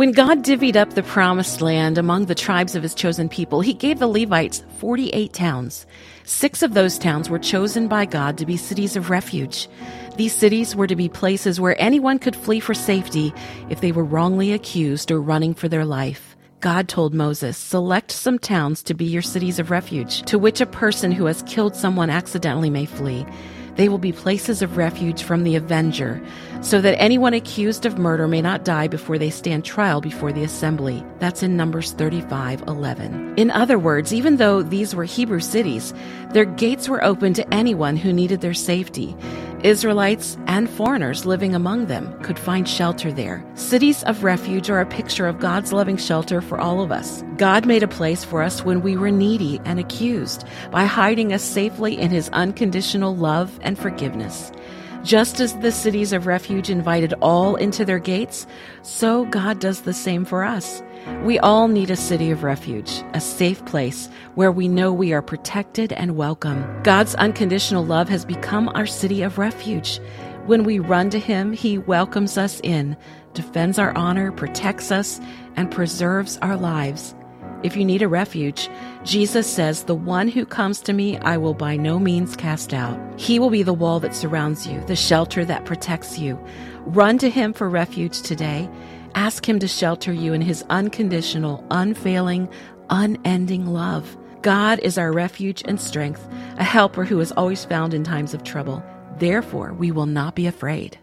When God divvied up the promised land among the tribes of his chosen people, he gave the Levites 48 towns. Six of those towns were chosen by God to be cities of refuge. These cities were to be places where anyone could flee for safety if they were wrongly accused or running for their life. God told Moses, Select some towns to be your cities of refuge, to which a person who has killed someone accidentally may flee. They will be places of refuge from the avenger, so that anyone accused of murder may not die before they stand trial before the assembly. That's in Numbers 35 11. In other words, even though these were Hebrew cities, their gates were open to anyone who needed their safety. Israelites and foreigners living among them could find shelter there. Cities of refuge are a picture of God's loving shelter for all of us. God made a place for us when we were needy and accused by hiding us safely in his unconditional love and forgiveness. Just as the cities of refuge invited all into their gates, so God does the same for us. We all need a city of refuge, a safe place where we know we are protected and welcome. God's unconditional love has become our city of refuge. When we run to Him, He welcomes us in, defends our honor, protects us, and preserves our lives. If you need a refuge, Jesus says, The one who comes to me, I will by no means cast out. He will be the wall that surrounds you, the shelter that protects you. Run to him for refuge today. Ask him to shelter you in his unconditional, unfailing, unending love. God is our refuge and strength, a helper who is always found in times of trouble. Therefore, we will not be afraid.